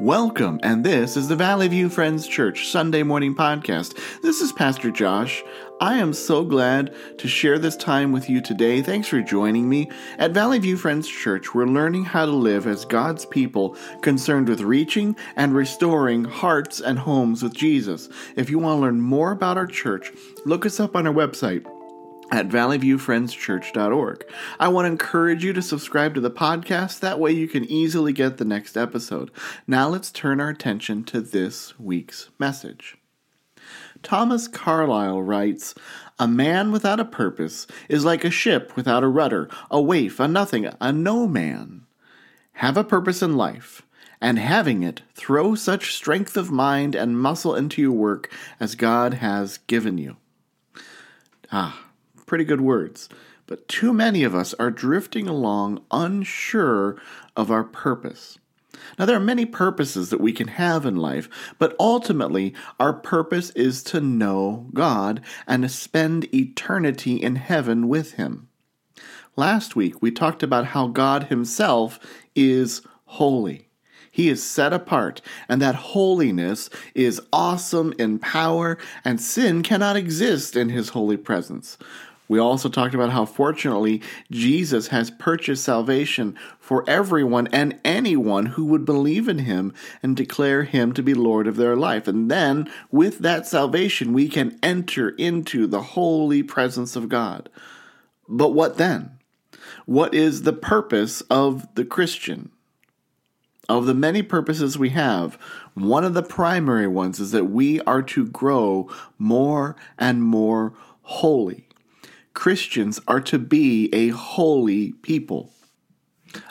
Welcome, and this is the Valley View Friends Church Sunday morning podcast. This is Pastor Josh. I am so glad to share this time with you today. Thanks for joining me. At Valley View Friends Church, we're learning how to live as God's people concerned with reaching and restoring hearts and homes with Jesus. If you want to learn more about our church, look us up on our website at valleyviewfriendschurch.org. I want to encourage you to subscribe to the podcast. That way you can easily get the next episode. Now let's turn our attention to this week's message. Thomas Carlyle writes, A man without a purpose is like a ship without a rudder, a waif, a nothing, a no man. Have a purpose in life, and having it, throw such strength of mind and muscle into your work as God has given you. Ah, pretty good words, but too many of us are drifting along unsure of our purpose. Now, there are many purposes that we can have in life, but ultimately, our purpose is to know God and to spend eternity in heaven with Him. Last week, we talked about how God Himself is holy. He is set apart, and that holiness is awesome in power, and sin cannot exist in His holy presence. We also talked about how fortunately Jesus has purchased salvation for everyone and anyone who would believe in him and declare him to be Lord of their life. And then with that salvation, we can enter into the holy presence of God. But what then? What is the purpose of the Christian? Of the many purposes we have, one of the primary ones is that we are to grow more and more holy. Christians are to be a holy people.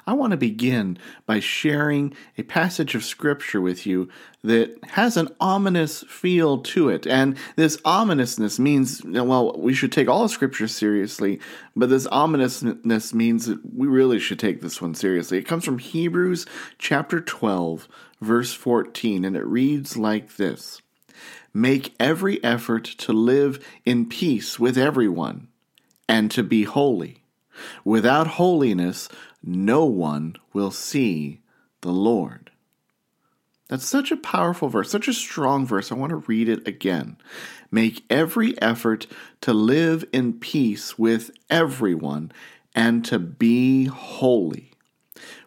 I want to begin by sharing a passage of scripture with you that has an ominous feel to it. And this ominousness means, well, we should take all scripture seriously, but this ominousness means that we really should take this one seriously. It comes from Hebrews chapter 12, verse 14, and it reads like this Make every effort to live in peace with everyone and to be holy. Without holiness, no one will see the Lord. That's such a powerful verse, such a strong verse. I want to read it again. Make every effort to live in peace with everyone and to be holy.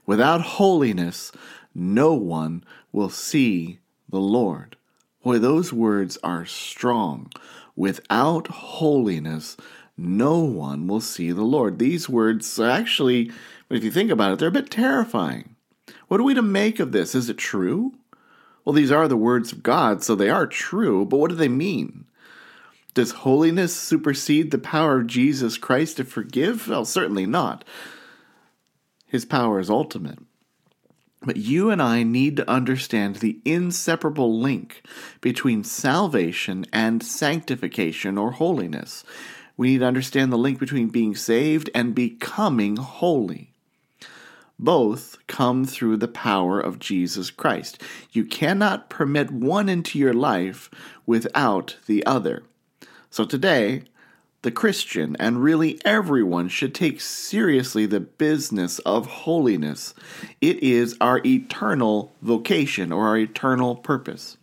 Without holiness, no one will see the Lord. Boy, those words are strong. Without holiness, no one will see the Lord. These words actually, if you think about it, they're a bit terrifying. What are we to make of this? Is it true? Well, these are the words of God, so they are true, but what do they mean? Does holiness supersede the power of Jesus Christ to forgive? Well, certainly not. His power is ultimate. But you and I need to understand the inseparable link between salvation and sanctification or holiness. We need to understand the link between being saved and becoming holy. Both come through the power of Jesus Christ. You cannot permit one into your life without the other. So today, the Christian and really everyone should take seriously the business of holiness. It is our eternal vocation or our eternal purpose.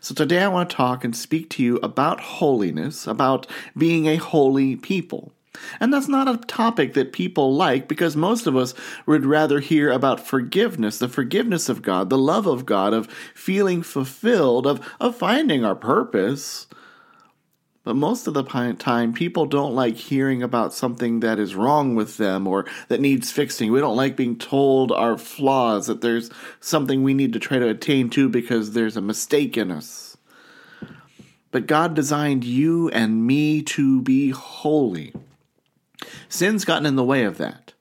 So today I want to talk and speak to you about holiness, about being a holy people. And that's not a topic that people like because most of us would rather hear about forgiveness, the forgiveness of God, the love of God, of feeling fulfilled, of, of finding our purpose. But most of the time, people don't like hearing about something that is wrong with them or that needs fixing. We don't like being told our flaws, that there's something we need to try to attain to because there's a mistake in us. But God designed you and me to be holy. Sin's gotten in the way of that.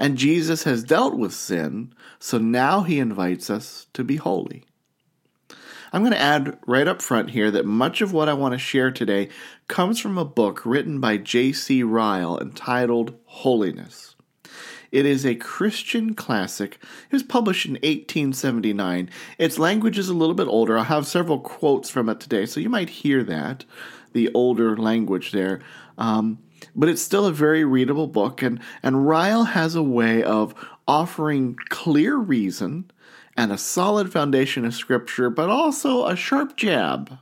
And Jesus has dealt with sin, so now he invites us to be holy. I'm going to add right up front here that much of what I want to share today comes from a book written by J.C. Ryle entitled Holiness. It is a Christian classic. It was published in 1879. Its language is a little bit older. I'll have several quotes from it today, so you might hear that, the older language there. Um, but it's still a very readable book, and, and Ryle has a way of offering clear reason and a solid foundation of Scripture, but also a sharp jab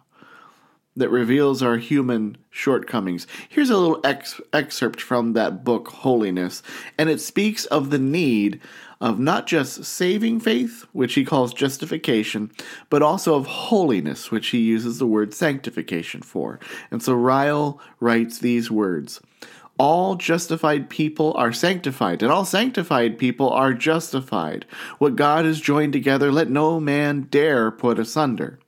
that reveals our human shortcomings. Here's a little ex- excerpt from that book, Holiness, and it speaks of the need of not just saving faith, which he calls justification, but also of holiness, which he uses the word sanctification for. And so Ryle writes these words all justified people are sanctified, and all sanctified people are justified. What God has joined together, let no man dare put asunder.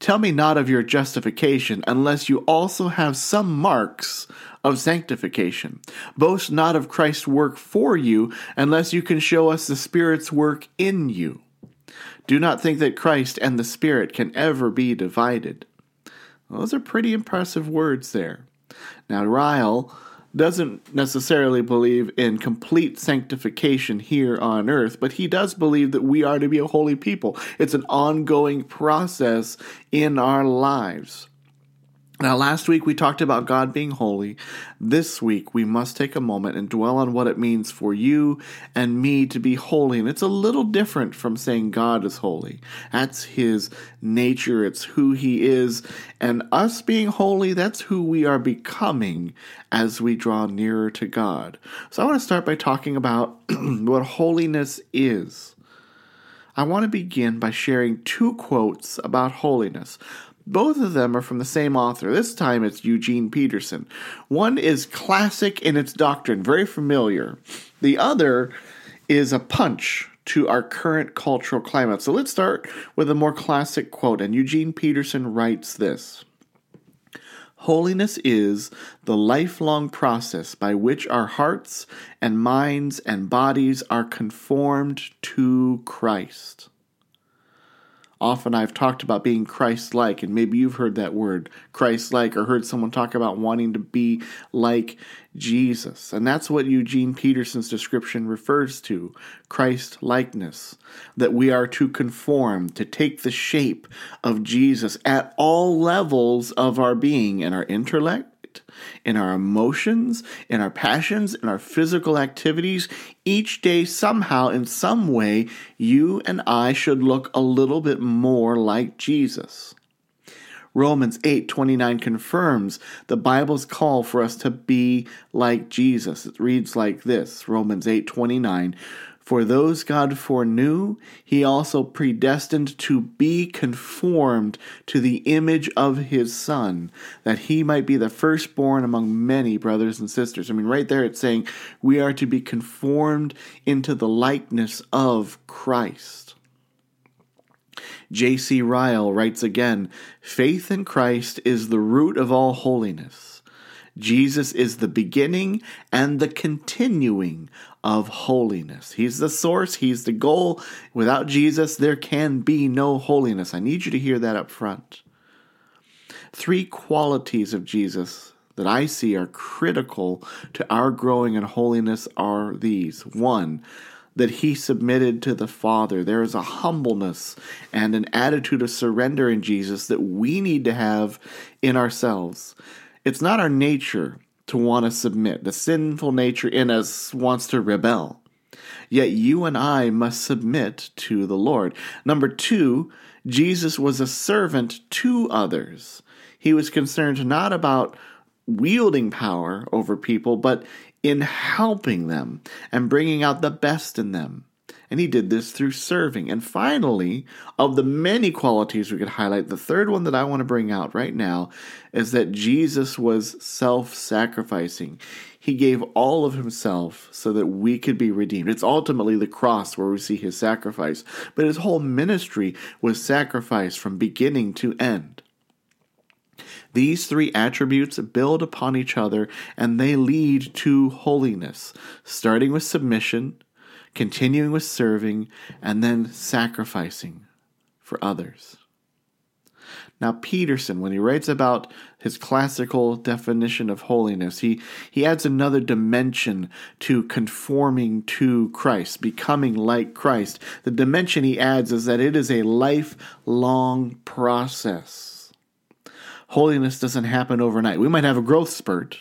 Tell me not of your justification unless you also have some marks of sanctification. Boast not of Christ's work for you unless you can show us the Spirit's work in you. Do not think that Christ and the Spirit can ever be divided. Those are pretty impressive words there. Now, Ryle doesn't necessarily believe in complete sanctification here on earth, but he does believe that we are to be a holy people. It's an ongoing process in our lives. Now, last week we talked about God being holy. This week we must take a moment and dwell on what it means for you and me to be holy. And it's a little different from saying God is holy. That's His nature, it's who He is. And us being holy, that's who we are becoming as we draw nearer to God. So I want to start by talking about what holiness is. I want to begin by sharing two quotes about holiness. Both of them are from the same author. This time it's Eugene Peterson. One is classic in its doctrine, very familiar. The other is a punch to our current cultural climate. So let's start with a more classic quote. And Eugene Peterson writes this Holiness is the lifelong process by which our hearts and minds and bodies are conformed to Christ. Often I've talked about being Christ like, and maybe you've heard that word, Christ like, or heard someone talk about wanting to be like Jesus. And that's what Eugene Peterson's description refers to Christ likeness. That we are to conform, to take the shape of Jesus at all levels of our being in our intellect in our emotions, in our passions, in our physical activities. Each day, somehow, in some way, you and I should look a little bit more like Jesus. Romans 8:29 confirms the Bible's call for us to be like Jesus. It reads like this, Romans 8:29, for those God foreknew, he also predestined to be conformed to the image of his Son, that he might be the firstborn among many brothers and sisters. I mean, right there it's saying we are to be conformed into the likeness of Christ. J.C. Ryle writes again Faith in Christ is the root of all holiness. Jesus is the beginning and the continuing of holiness. He's the source, He's the goal. Without Jesus, there can be no holiness. I need you to hear that up front. Three qualities of Jesus that I see are critical to our growing in holiness are these. One, that he submitted to the Father. There is a humbleness and an attitude of surrender in Jesus that we need to have in ourselves. It's not our nature to want to submit. The sinful nature in us wants to rebel. Yet you and I must submit to the Lord. Number two, Jesus was a servant to others. He was concerned not about wielding power over people, but in helping them and bringing out the best in them. And he did this through serving. And finally, of the many qualities we could highlight, the third one that I want to bring out right now is that Jesus was self sacrificing. He gave all of himself so that we could be redeemed. It's ultimately the cross where we see his sacrifice, but his whole ministry was sacrifice from beginning to end. These three attributes build upon each other and they lead to holiness, starting with submission, continuing with serving, and then sacrificing for others. Now, Peterson, when he writes about his classical definition of holiness, he, he adds another dimension to conforming to Christ, becoming like Christ. The dimension he adds is that it is a lifelong process. Holiness doesn't happen overnight. We might have a growth spurt,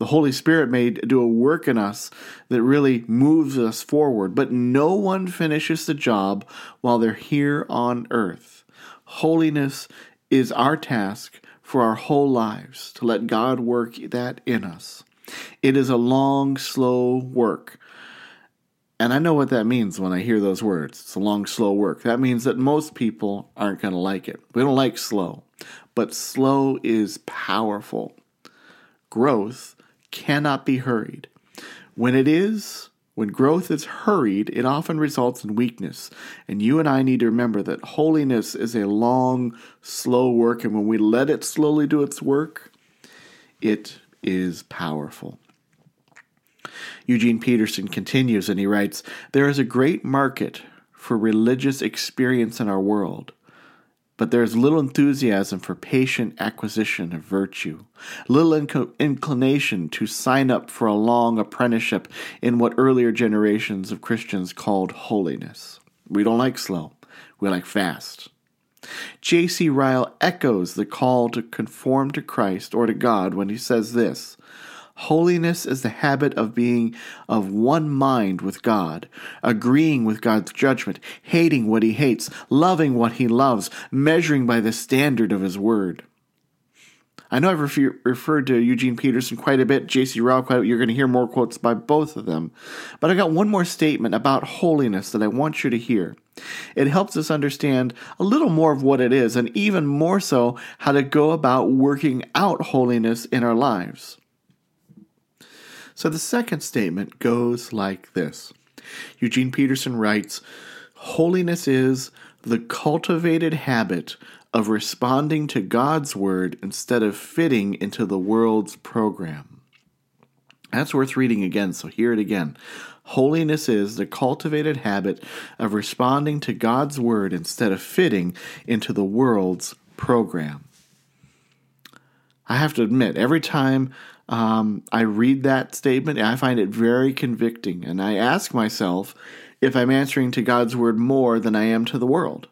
The Holy Spirit may do a work in us that really moves us forward, but no one finishes the job while they're here on earth. Holiness is our task for our whole lives to let God work that in us. It is a long, slow work. And I know what that means when I hear those words. It's a long, slow work. That means that most people aren't going to like it. We don't like slow, but slow is powerful. Growth cannot be hurried. When it is, when growth is hurried, it often results in weakness. And you and I need to remember that holiness is a long, slow work. And when we let it slowly do its work, it is powerful. Eugene Peterson continues and he writes There is a great market for religious experience in our world but there is little enthusiasm for patient acquisition of virtue, little inc- inclination to sign up for a long apprenticeship in what earlier generations of Christians called holiness. We don't like slow, we like fast. J.C. Ryle echoes the call to conform to Christ or to God when he says this Holiness is the habit of being of one mind with God, agreeing with God's judgment, hating what he hates, loving what he loves, measuring by the standard of his word. I know I've refer- referred to Eugene Peterson quite a bit, J.C. Ryle quite a bit. You're going to hear more quotes by both of them. But I got one more statement about holiness that I want you to hear. It helps us understand a little more of what it is, and even more so, how to go about working out holiness in our lives. So the second statement goes like this Eugene Peterson writes Holiness is the cultivated habit of responding to God's word instead of fitting into the world's program. That's worth reading again, so hear it again. Holiness is the cultivated habit of responding to God's word instead of fitting into the world's program. I have to admit, every time um, I read that statement and I find it very convicting. And I ask myself if I'm answering to God's word more than I am to the world.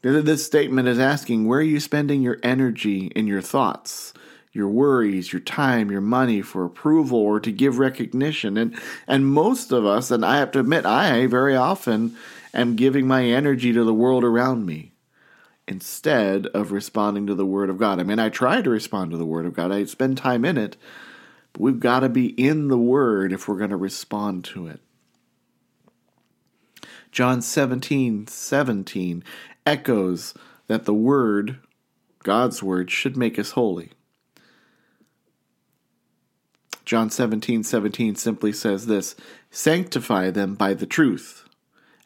This statement is asking where are you spending your energy and your thoughts, your worries, your time, your money for approval or to give recognition? And, and most of us, and I have to admit, I very often am giving my energy to the world around me instead of responding to the Word of God. I mean, I try to respond to the Word of God, I spend time in it, but we've got to be in the Word if we're going to respond to it. John 17 17 echoes that the Word, God's Word, should make us holy. John 17 17 simply says this Sanctify them by the truth,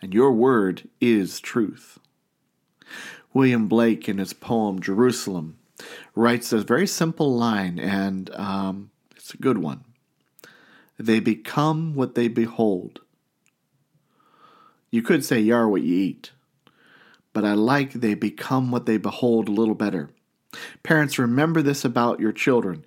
and your word is truth. William Blake, in his poem Jerusalem, writes a very simple line, and um, it's a good one. They become what they behold. You could say you are what you eat, but I like they become what they behold a little better. Parents, remember this about your children.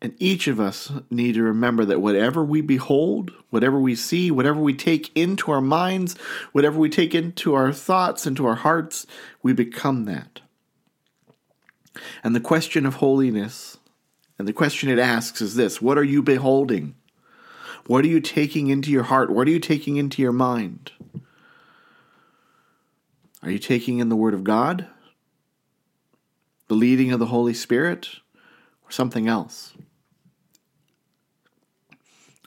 And each of us need to remember that whatever we behold, whatever we see, whatever we take into our minds, whatever we take into our thoughts, into our hearts, we become that. And the question of holiness, and the question it asks is this What are you beholding? What are you taking into your heart? What are you taking into your mind? Are you taking in the Word of God? The leading of the Holy Spirit? Or something else?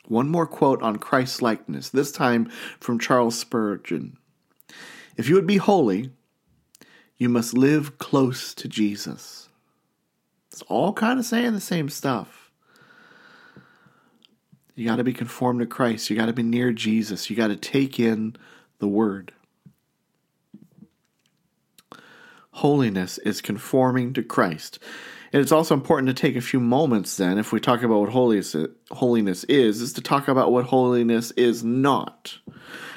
One more quote on Christ likeness, this time from Charles Spurgeon. If you would be holy, you must live close to Jesus. It's all kind of saying the same stuff. You got to be conformed to Christ. You got to be near Jesus. You got to take in the Word. Holiness is conforming to Christ. And it's also important to take a few moments then, if we talk about what holiness, holiness is, is to talk about what holiness is not.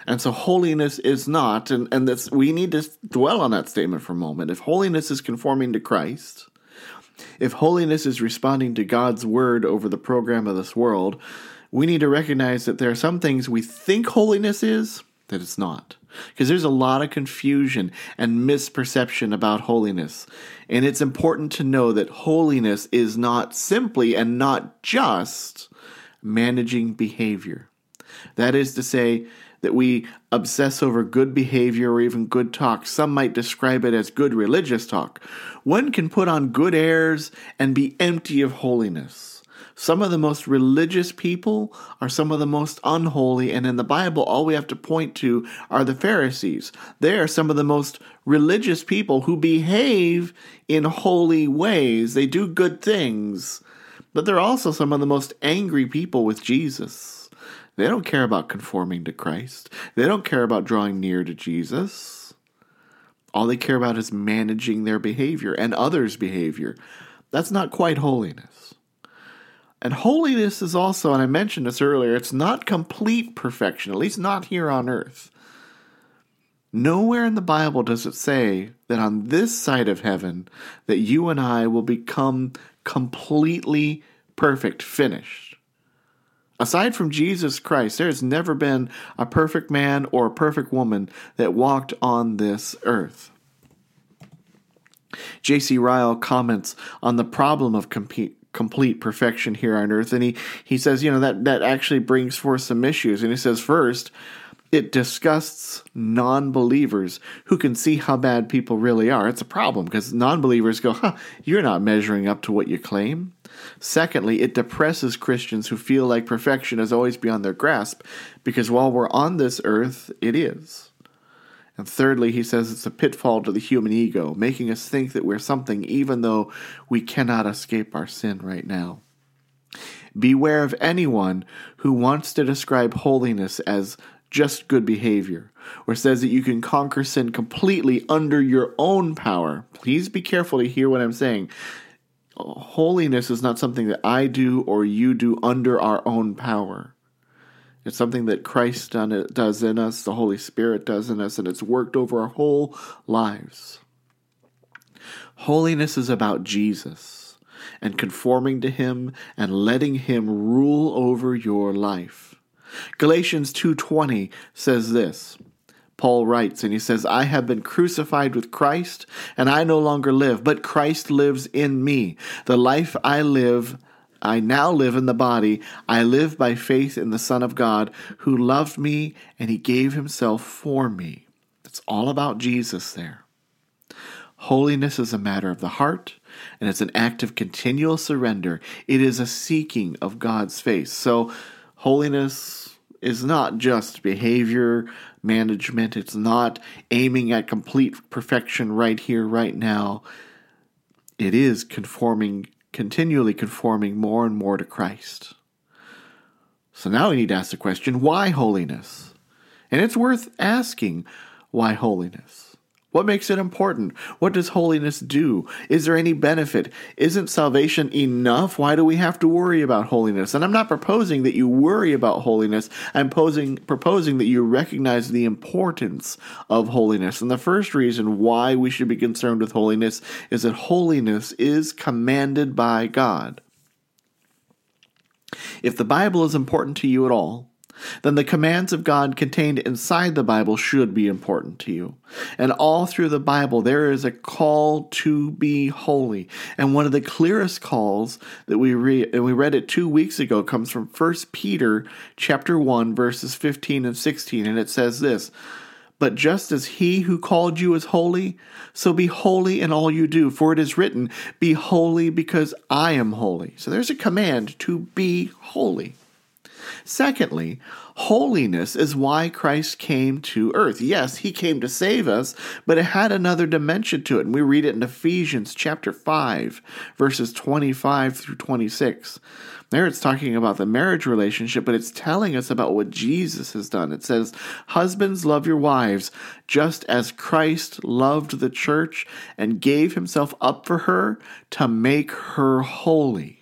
And so holiness is not, and, and this we need to dwell on that statement for a moment. If holiness is conforming to Christ, if holiness is responding to God's word over the program of this world, we need to recognize that there are some things we think holiness is that it's not. Because there's a lot of confusion and misperception about holiness. And it's important to know that holiness is not simply and not just managing behavior. That is to say, that we obsess over good behavior or even good talk. Some might describe it as good religious talk. One can put on good airs and be empty of holiness. Some of the most religious people are some of the most unholy, and in the Bible, all we have to point to are the Pharisees. They are some of the most religious people who behave in holy ways. They do good things, but they're also some of the most angry people with Jesus. They don't care about conforming to Christ, they don't care about drawing near to Jesus. All they care about is managing their behavior and others' behavior. That's not quite holiness. And holiness is also, and I mentioned this earlier, it's not complete perfection, at least not here on earth. Nowhere in the Bible does it say that on this side of heaven that you and I will become completely perfect, finished. Aside from Jesus Christ, there has never been a perfect man or a perfect woman that walked on this earth. J.C. Ryle comments on the problem of compete, complete perfection here on earth. And he, he says, you know, that, that actually brings forth some issues. And he says, first, it disgusts non believers who can see how bad people really are. It's a problem because non believers go, huh, you're not measuring up to what you claim. Secondly, it depresses Christians who feel like perfection is always beyond their grasp because while we're on this earth, it is. And thirdly, he says it's a pitfall to the human ego, making us think that we're something even though we cannot escape our sin right now. Beware of anyone who wants to describe holiness as just good behavior, or says that you can conquer sin completely under your own power. Please be careful to hear what I'm saying. Holiness is not something that I do or you do under our own power. It's something that Christ does in us, the Holy Spirit does in us, and it's worked over our whole lives. Holiness is about Jesus and conforming to him and letting him rule over your life. Galatians 2:20 says this. Paul writes and he says, "I have been crucified with Christ, and I no longer live, but Christ lives in me. The life I live I now live in the body. I live by faith in the Son of God who loved me and he gave himself for me. It's all about Jesus there. Holiness is a matter of the heart, and it's an act of continual surrender. It is a seeking of God's face. So, holiness is not just behavior management, it's not aiming at complete perfection right here, right now. It is conforming continually conforming more and more to Christ. So now we need to ask the question why holiness? And it's worth asking why holiness? What makes it important? What does holiness do? Is there any benefit? Isn't salvation enough? Why do we have to worry about holiness? And I'm not proposing that you worry about holiness. I'm posing, proposing that you recognize the importance of holiness. And the first reason why we should be concerned with holiness is that holiness is commanded by God. If the Bible is important to you at all, then the commands of God contained inside the Bible should be important to you. And all through the Bible, there is a call to be holy. And one of the clearest calls that we read, and we read it two weeks ago, comes from 1 Peter chapter 1, verses 15 and 16. And it says this, but just as he who called you is holy, so be holy in all you do. For it is written, Be holy because I am holy. So there's a command to be holy. Secondly, holiness is why Christ came to earth. Yes, he came to save us, but it had another dimension to it. And we read it in Ephesians chapter 5, verses 25 through 26. There it's talking about the marriage relationship, but it's telling us about what Jesus has done. It says, Husbands, love your wives, just as Christ loved the church and gave himself up for her to make her holy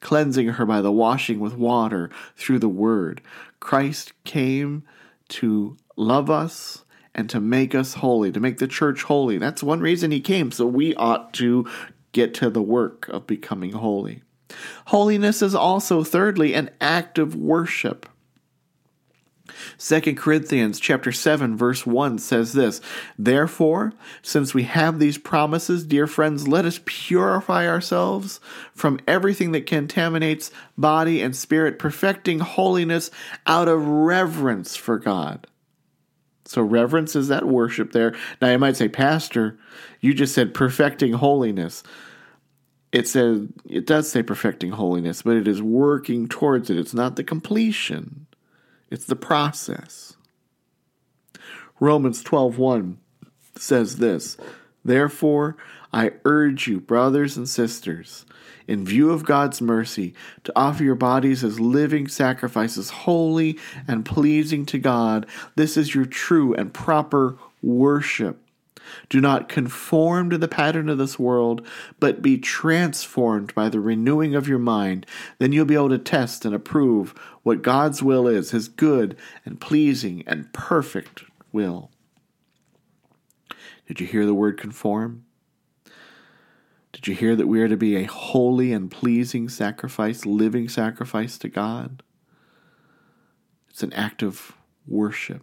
cleansing her by the washing with water through the word. Christ came to love us and to make us holy, to make the church holy. That's one reason he came, so we ought to get to the work of becoming holy. Holiness is also, thirdly, an act of worship. 2 Corinthians chapter 7 verse 1 says this, Therefore, since we have these promises, dear friends, let us purify ourselves from everything that contaminates body and spirit, perfecting holiness out of reverence for God. So reverence is that worship there. Now you might say, Pastor, you just said perfecting holiness. It says it does say perfecting holiness, but it is working towards it. It's not the completion. It's the process. Romans 12:1 says this, Therefore I urge you, brothers and sisters, in view of God's mercy, to offer your bodies as living sacrifices, holy and pleasing to God. This is your true and proper worship. Do not conform to the pattern of this world, but be transformed by the renewing of your mind. Then you'll be able to test and approve what God's will is, his good and pleasing and perfect will. Did you hear the word conform? Did you hear that we are to be a holy and pleasing sacrifice, living sacrifice to God? It's an act of worship.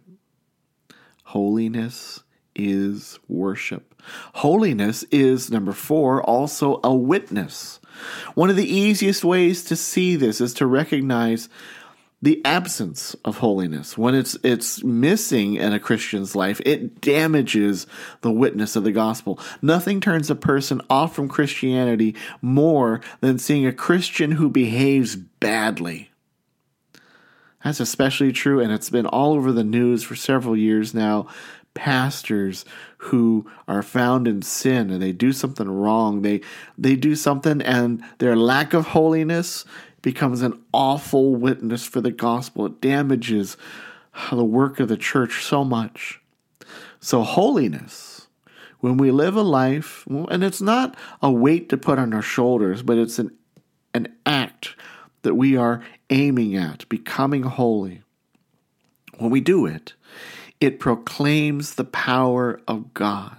Holiness is worship. Holiness is, number four, also a witness. One of the easiest ways to see this is to recognize the absence of holiness. When it's it's missing in a Christian's life, it damages the witness of the gospel. Nothing turns a person off from Christianity more than seeing a Christian who behaves badly. That's especially true, and it's been all over the news for several years now pastors who are found in sin and they do something wrong. They they do something and their lack of holiness becomes an awful witness for the gospel. It damages the work of the church so much. So holiness when we live a life and it's not a weight to put on our shoulders but it's an an act that we are aiming at becoming holy. When we do it it proclaims the power of God.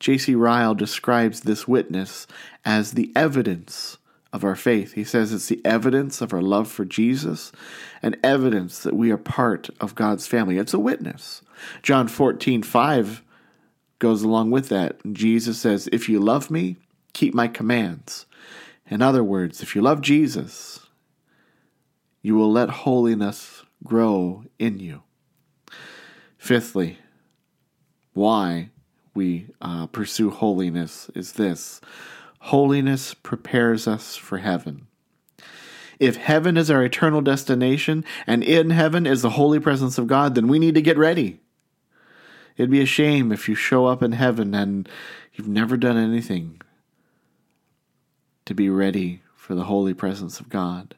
J.C. Ryle describes this witness as the evidence of our faith. He says it's the evidence of our love for Jesus and evidence that we are part of God's family. It's a witness. John 14, 5 goes along with that. Jesus says, If you love me, keep my commands. In other words, if you love Jesus, you will let holiness grow in you. Fifthly, why we uh, pursue holiness is this holiness prepares us for heaven. If heaven is our eternal destination and in heaven is the holy presence of God, then we need to get ready. It'd be a shame if you show up in heaven and you've never done anything to be ready for the holy presence of God.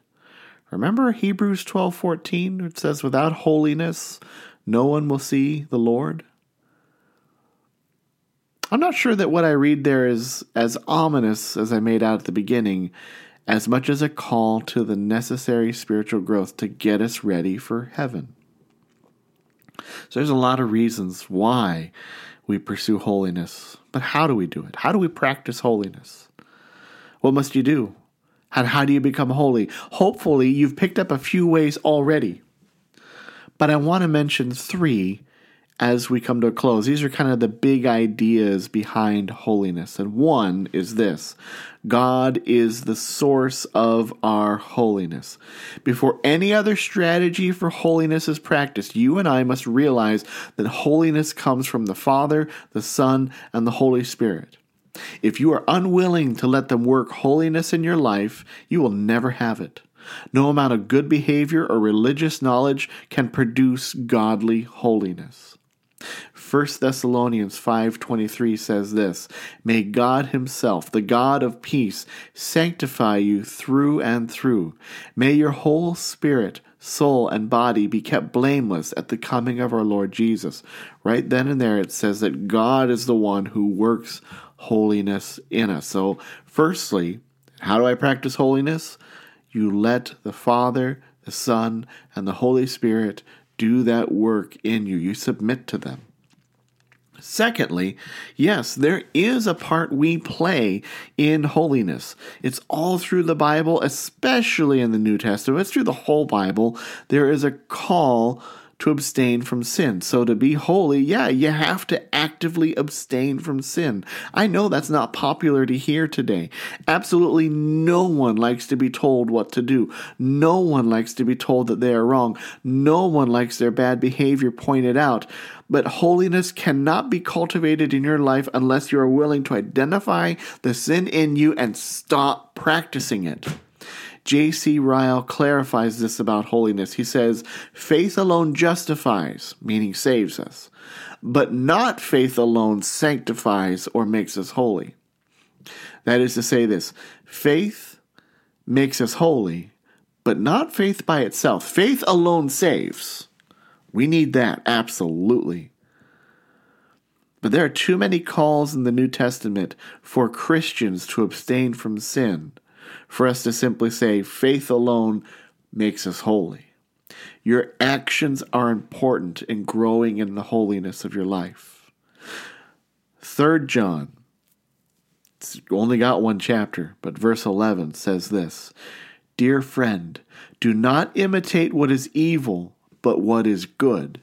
Remember Hebrews 12:14 it says without holiness no one will see the Lord? I'm not sure that what I read there is as ominous as I made out at the beginning, as much as a call to the necessary spiritual growth to get us ready for heaven. So there's a lot of reasons why we pursue holiness. But how do we do it? How do we practice holiness? What must you do? And how do you become holy? Hopefully, you've picked up a few ways already. But I want to mention three as we come to a close. These are kind of the big ideas behind holiness. And one is this God is the source of our holiness. Before any other strategy for holiness is practiced, you and I must realize that holiness comes from the Father, the Son, and the Holy Spirit. If you are unwilling to let them work holiness in your life, you will never have it. No amount of good behavior or religious knowledge can produce godly holiness. 1 Thessalonians 5:23 says this, "May God himself, the God of peace, sanctify you through and through. May your whole spirit, soul, and body be kept blameless at the coming of our Lord Jesus." Right then and there it says that God is the one who works holiness in us. So, firstly, how do I practice holiness? You let the Father, the Son, and the Holy Spirit do that work in you. You submit to them. Secondly, yes, there is a part we play in holiness. It's all through the Bible, especially in the New Testament. It's through the whole Bible. There is a call to abstain from sin. So to be holy, yeah, you have to actively abstain from sin. I know that's not popular to hear today. Absolutely no one likes to be told what to do. No one likes to be told that they are wrong. No one likes their bad behavior pointed out. But holiness cannot be cultivated in your life unless you are willing to identify the sin in you and stop practicing it. J.C. Ryle clarifies this about holiness. He says, Faith alone justifies, meaning saves us, but not faith alone sanctifies or makes us holy. That is to say, this faith makes us holy, but not faith by itself. Faith alone saves. We need that, absolutely. But there are too many calls in the New Testament for Christians to abstain from sin for us to simply say, faith alone makes us holy. Your actions are important in growing in the holiness of your life. Third John, it's only got one chapter, but verse 11 says this Dear friend, do not imitate what is evil, but what is good.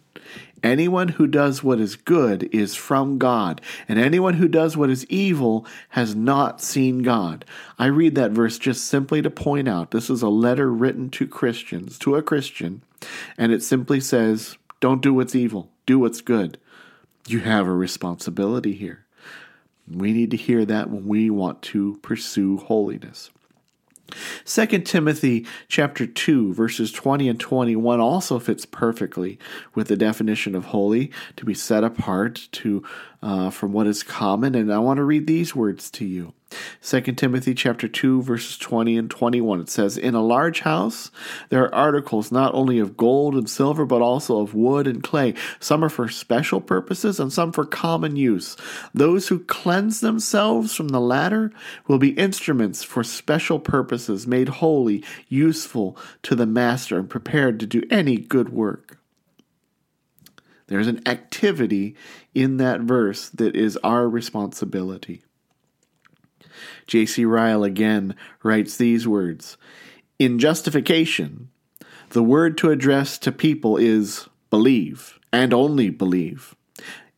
Anyone who does what is good is from God, and anyone who does what is evil has not seen God. I read that verse just simply to point out this is a letter written to Christians, to a Christian, and it simply says, Don't do what's evil, do what's good. You have a responsibility here. We need to hear that when we want to pursue holiness. 2 Timothy chapter 2 verses 20 and 21 also fits perfectly with the definition of holy to be set apart to uh, from what is common and I want to read these words to you. 2 Timothy chapter 2 verses 20 and 21 it says in a large house there are articles not only of gold and silver but also of wood and clay. Some are for special purposes and some for common use. Those who cleanse themselves from the latter will be instruments for special purposes made holy useful to the master and prepared to do any good work. There's an activity in that verse that is our responsibility J.C. Ryle again writes these words In justification, the word to address to people is believe, and only believe.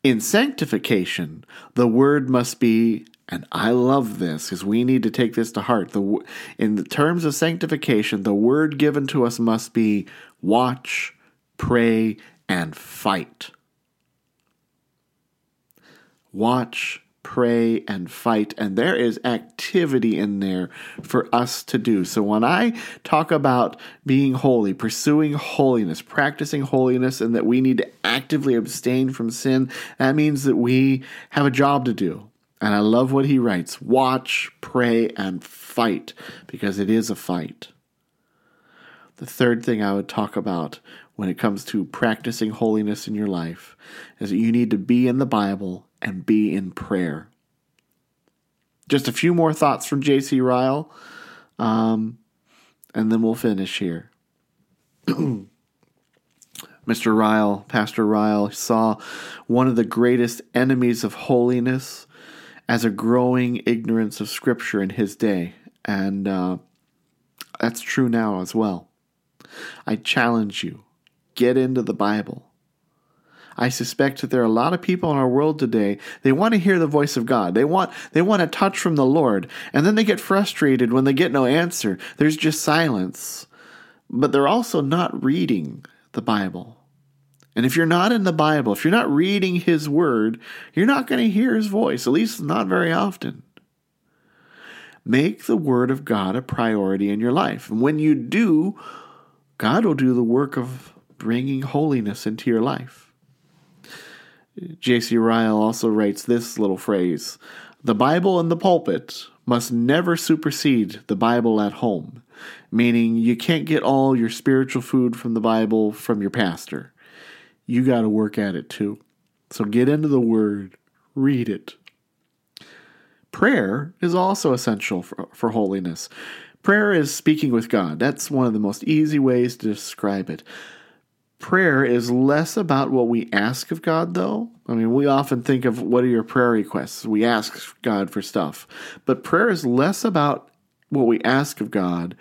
In sanctification, the word must be, and I love this because we need to take this to heart. The, in the terms of sanctification, the word given to us must be watch, pray, and fight. Watch, pray, and fight. And there is activity in there for us to do. So when I talk about being holy, pursuing holiness, practicing holiness, and that we need to actively abstain from sin, that means that we have a job to do. And I love what he writes watch, pray, and fight, because it is a fight. The third thing I would talk about when it comes to practicing holiness in your life is that you need to be in the Bible and be in prayer. Just a few more thoughts from J.C. Ryle, um, and then we'll finish here. Mr. Ryle, Pastor Ryle, saw one of the greatest enemies of holiness as a growing ignorance of Scripture in his day, and uh, that's true now as well. I challenge you get into the Bible. I suspect that there are a lot of people in our world today, they want to hear the voice of God. They want they want a touch from the Lord, and then they get frustrated when they get no answer. There's just silence. But they're also not reading the Bible. And if you're not in the Bible, if you're not reading his word, you're not going to hear his voice, at least not very often. Make the word of God a priority in your life. And when you do, God will do the work of bringing holiness into your life. J.C. Ryle also writes this little phrase The Bible in the pulpit must never supersede the Bible at home, meaning you can't get all your spiritual food from the Bible from your pastor. You got to work at it too. So get into the Word, read it. Prayer is also essential for, for holiness. Prayer is speaking with God. That's one of the most easy ways to describe it. Prayer is less about what we ask of God, though. I mean, we often think of what are your prayer requests? We ask God for stuff. But prayer is less about what we ask of God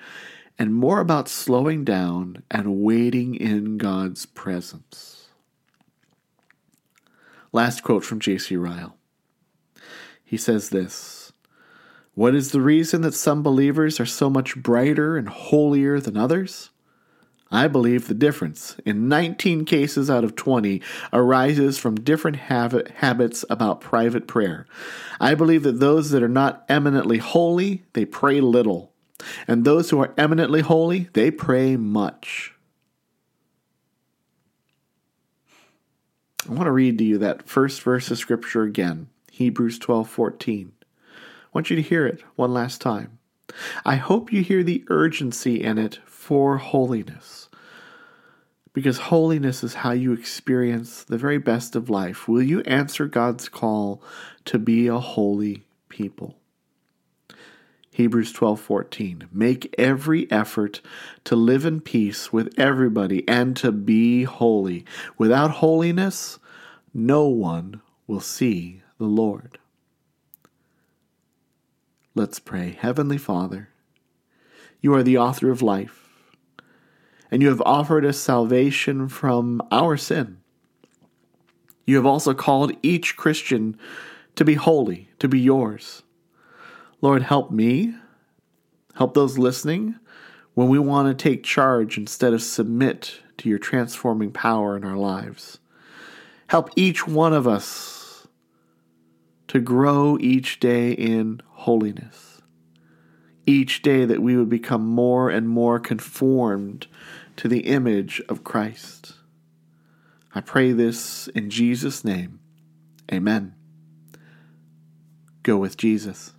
and more about slowing down and waiting in God's presence. Last quote from J.C. Ryle. He says this What is the reason that some believers are so much brighter and holier than others? I believe the difference, in 19 cases out of 20, arises from different habit, habits about private prayer. I believe that those that are not eminently holy, they pray little. And those who are eminently holy, they pray much. I want to read to you that first verse of Scripture again, Hebrews 12 14. I want you to hear it one last time. I hope you hear the urgency in it for holiness. Because holiness is how you experience the very best of life. Will you answer God's call to be a holy people? Hebrews 12:14 Make every effort to live in peace with everybody and to be holy. Without holiness, no one will see the Lord. Let's pray. Heavenly Father, you are the author of life, and you have offered us salvation from our sin. You have also called each Christian to be holy, to be yours. Lord, help me, help those listening when we want to take charge instead of submit to your transforming power in our lives. Help each one of us to grow each day in holiness. Each day that we would become more and more conformed to the image of Christ. I pray this in Jesus' name. Amen. Go with Jesus.